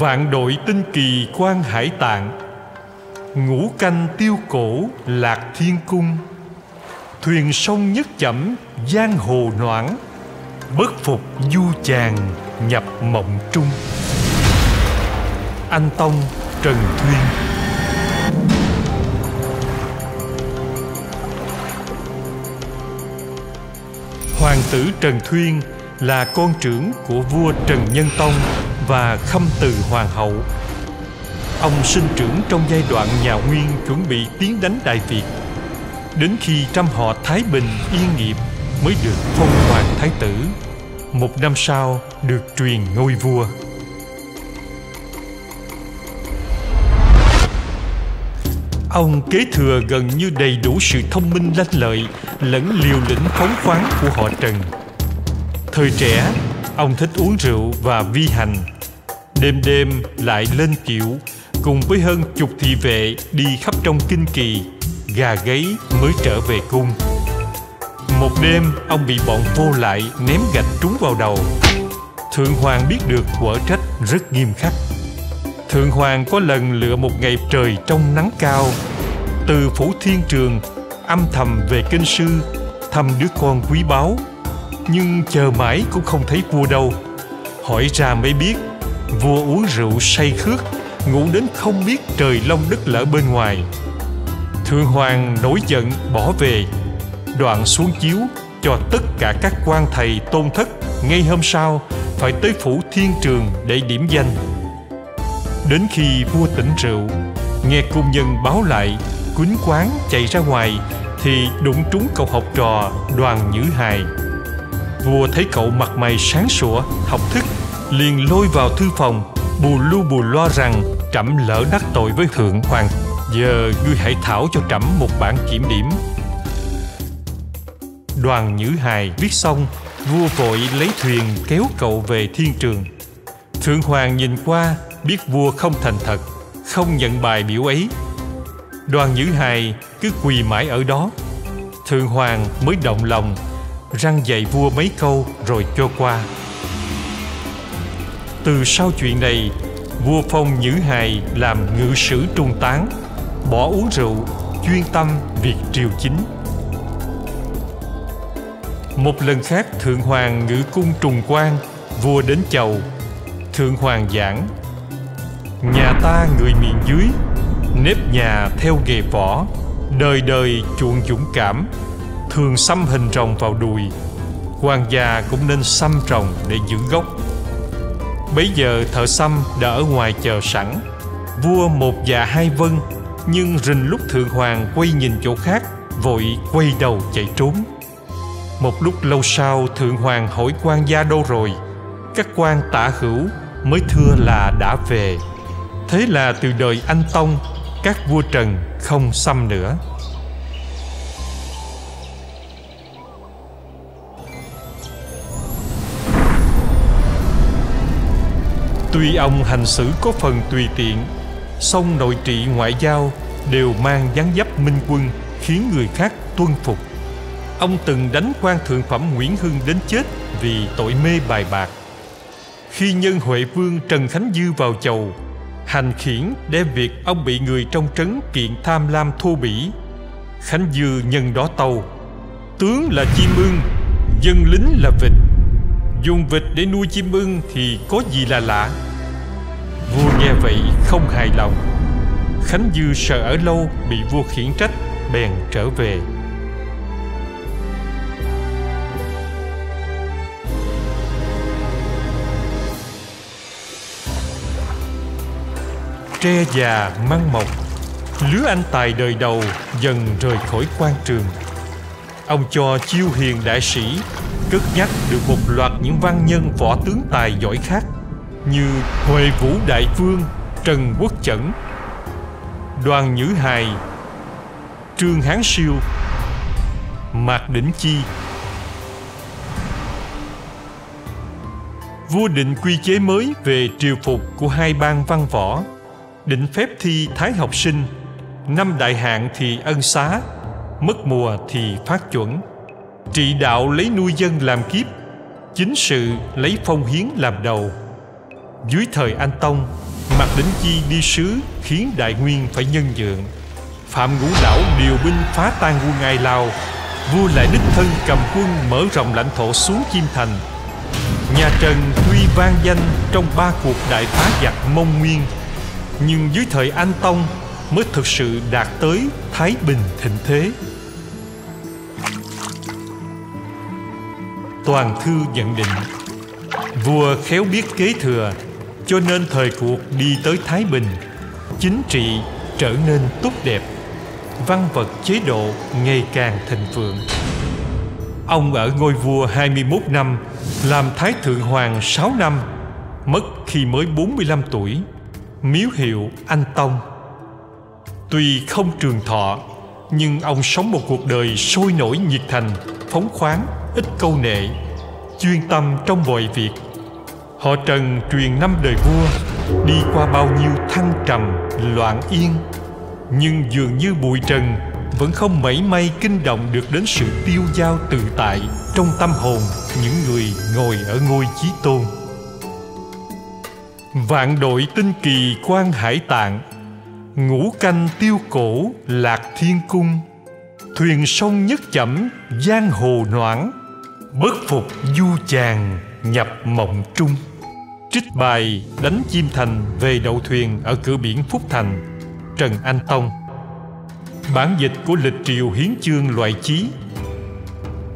Vạn đội tinh kỳ quan hải tạng, Ngũ canh tiêu cổ lạc thiên cung. Thuyền sông nhất chẩm, giang hồ noãn, Bất phục du chàng nhập mộng trung. Anh Tông, Trần Thuyên. Hoàng tử Trần Thuyên là con trưởng của vua Trần Nhân Tông và khâm từ hoàng hậu. Ông sinh trưởng trong giai đoạn nhà Nguyên chuẩn bị tiến đánh Đại Việt. Đến khi trăm họ Thái Bình yên nghiệp mới được phong hoàng thái tử. Một năm sau được truyền ngôi vua. Ông kế thừa gần như đầy đủ sự thông minh lanh lợi lẫn liều lĩnh phóng khoáng của họ Trần. Thời trẻ, ông thích uống rượu và vi hành đêm đêm lại lên kiểu cùng với hơn chục thị vệ đi khắp trong kinh kỳ, gà gáy mới trở về cung. Một đêm, ông bị bọn vô lại ném gạch trúng vào đầu. Thượng hoàng biết được quở trách rất nghiêm khắc. Thượng hoàng có lần lựa một ngày trời trong nắng cao, từ phủ thiên trường, âm thầm về kinh sư, thăm đứa con quý báu. Nhưng chờ mãi cũng không thấy vua đâu. Hỏi ra mới biết vua uống rượu say khước, ngủ đến không biết trời long đất lở bên ngoài. Thượng hoàng nổi giận bỏ về, đoạn xuống chiếu cho tất cả các quan thầy tôn thất ngay hôm sau phải tới phủ thiên trường để điểm danh. Đến khi vua tỉnh rượu, nghe cung nhân báo lại, quýnh quán chạy ra ngoài thì đụng trúng cậu học trò đoàn nhữ hài. Vua thấy cậu mặt mày sáng sủa học thức liền lôi vào thư phòng. Bù lu bù loa rằng trẫm lỡ đắc tội với thượng hoàng. Giờ ngươi hãy thảo cho trẫm một bản kiểm điểm. Đoàn nhữ hài viết xong, vua vội lấy thuyền kéo cậu về thiên trường. Thượng hoàng nhìn qua, biết vua không thành thật, không nhận bài biểu ấy. Đoàn nhữ hài cứ quỳ mãi ở đó. Thượng hoàng mới động lòng, răng dạy vua mấy câu rồi cho qua từ sau chuyện này, vua phong nhữ hài làm ngự sử trung tán, bỏ uống rượu, chuyên tâm việc triều chính. Một lần khác, thượng hoàng ngự cung trùng quan vua đến chầu. Thượng hoàng giảng, nhà ta người miền dưới, nếp nhà theo nghề võ, đời đời chuộng dũng cảm, thường xăm hình rồng vào đùi. Quan gia cũng nên xăm rồng để giữ gốc bấy giờ thợ xăm đã ở ngoài chờ sẵn. Vua một dạ hai vân, nhưng rình lúc thượng hoàng quay nhìn chỗ khác, vội quay đầu chạy trốn. Một lúc lâu sau, thượng hoàng hỏi quan gia đâu rồi? Các quan tả hữu, mới thưa là đã về. Thế là từ đời anh tông, các vua trần không xăm nữa. Tuy ông hành xử có phần tùy tiện, song nội trị ngoại giao đều mang dáng dấp minh quân khiến người khác tuân phục. Ông từng đánh quan thượng phẩm Nguyễn Hưng đến chết vì tội mê bài bạc. Khi nhân Huệ Vương Trần Khánh Dư vào chầu, hành khiển đem việc ông bị người trong trấn kiện tham lam thô bỉ. Khánh Dư nhân đó tâu, tướng là chim ưng, dân lính là vịt, dùng vịt để nuôi chim ưng thì có gì là lạ? Vua nghe vậy không hài lòng. Khánh dư sợ ở lâu bị vua khiển trách, bèn trở về. Tre già măng mọc, lứa anh tài đời đầu dần rời khỏi quan trường. Ông cho chiêu hiền đại sĩ cất nhắc được một loạt những văn nhân võ tướng tài giỏi khác như huệ vũ đại vương, trần quốc chẩn, đoàn nhữ hài, trương hán siêu, mạc đỉnh chi. Vua định quy chế mới về triều phục của hai bang văn võ, định phép thi thái học sinh, năm đại hạn thì ân xá, mất mùa thì phát chuẩn trị đạo lấy nuôi dân làm kiếp, chính sự lấy phong hiến làm đầu. Dưới thời anh tông, mạc đỉnh chi đi sứ khiến đại nguyên phải nhân nhượng. Phạm ngũ lão điều binh phá tan quân ai lao vua lại đích thân cầm quân mở rộng lãnh thổ xuống chim thành. Nhà trần tuy vang danh trong ba cuộc đại phá giặc mông nguyên, nhưng dưới thời anh tông mới thực sự đạt tới thái bình thịnh thế. Toàn thư nhận định, vua khéo biết kế thừa, cho nên thời cuộc đi tới thái bình, chính trị trở nên tốt đẹp, văn vật chế độ ngày càng thịnh vượng. Ông ở ngôi vua 21 năm, làm thái thượng hoàng 6 năm, mất khi mới 45 tuổi, miếu hiệu anh tông. Tuy không trường thọ nhưng ông sống một cuộc đời sôi nổi nhiệt thành, phóng khoáng, ít câu nệ, chuyên tâm trong mọi việc. Họ trần truyền năm đời vua, đi qua bao nhiêu thăng trầm, loạn yên. Nhưng dường như bụi trần vẫn không mảy may kinh động được đến sự tiêu dao tự tại trong tâm hồn những người ngồi ở ngôi chí tôn. Vạn đội tinh kỳ quan hải tạng ngũ canh tiêu cổ lạc thiên cung. Thuyền sông nhất chẩm giang hồ noãn. Bất phục du chàng nhập mộng trung. Trích bài đánh chim thành về đậu thuyền ở cửa biển phúc thành, trần anh tông. Bản dịch của lịch triều hiến chương loại chí.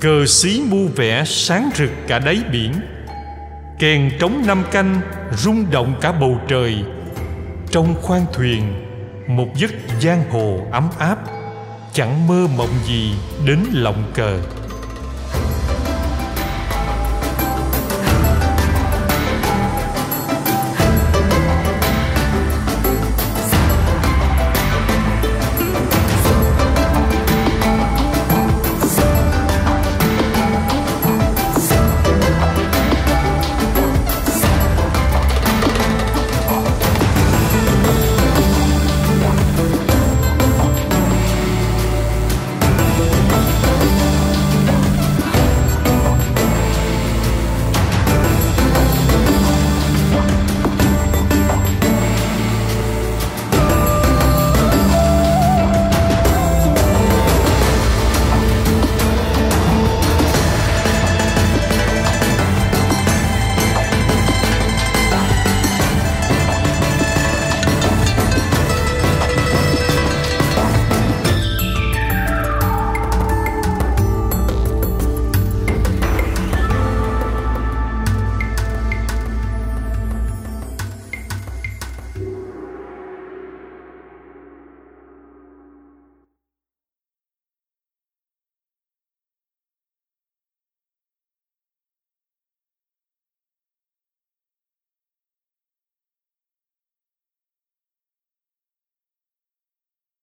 Cờ xí mu vẽ sáng rực cả đáy biển. Kèn trống năm canh rung động cả bầu trời. Trong khoang thuyền một giấc giang hồ ấm áp chẳng mơ mộng gì đến lòng cờ.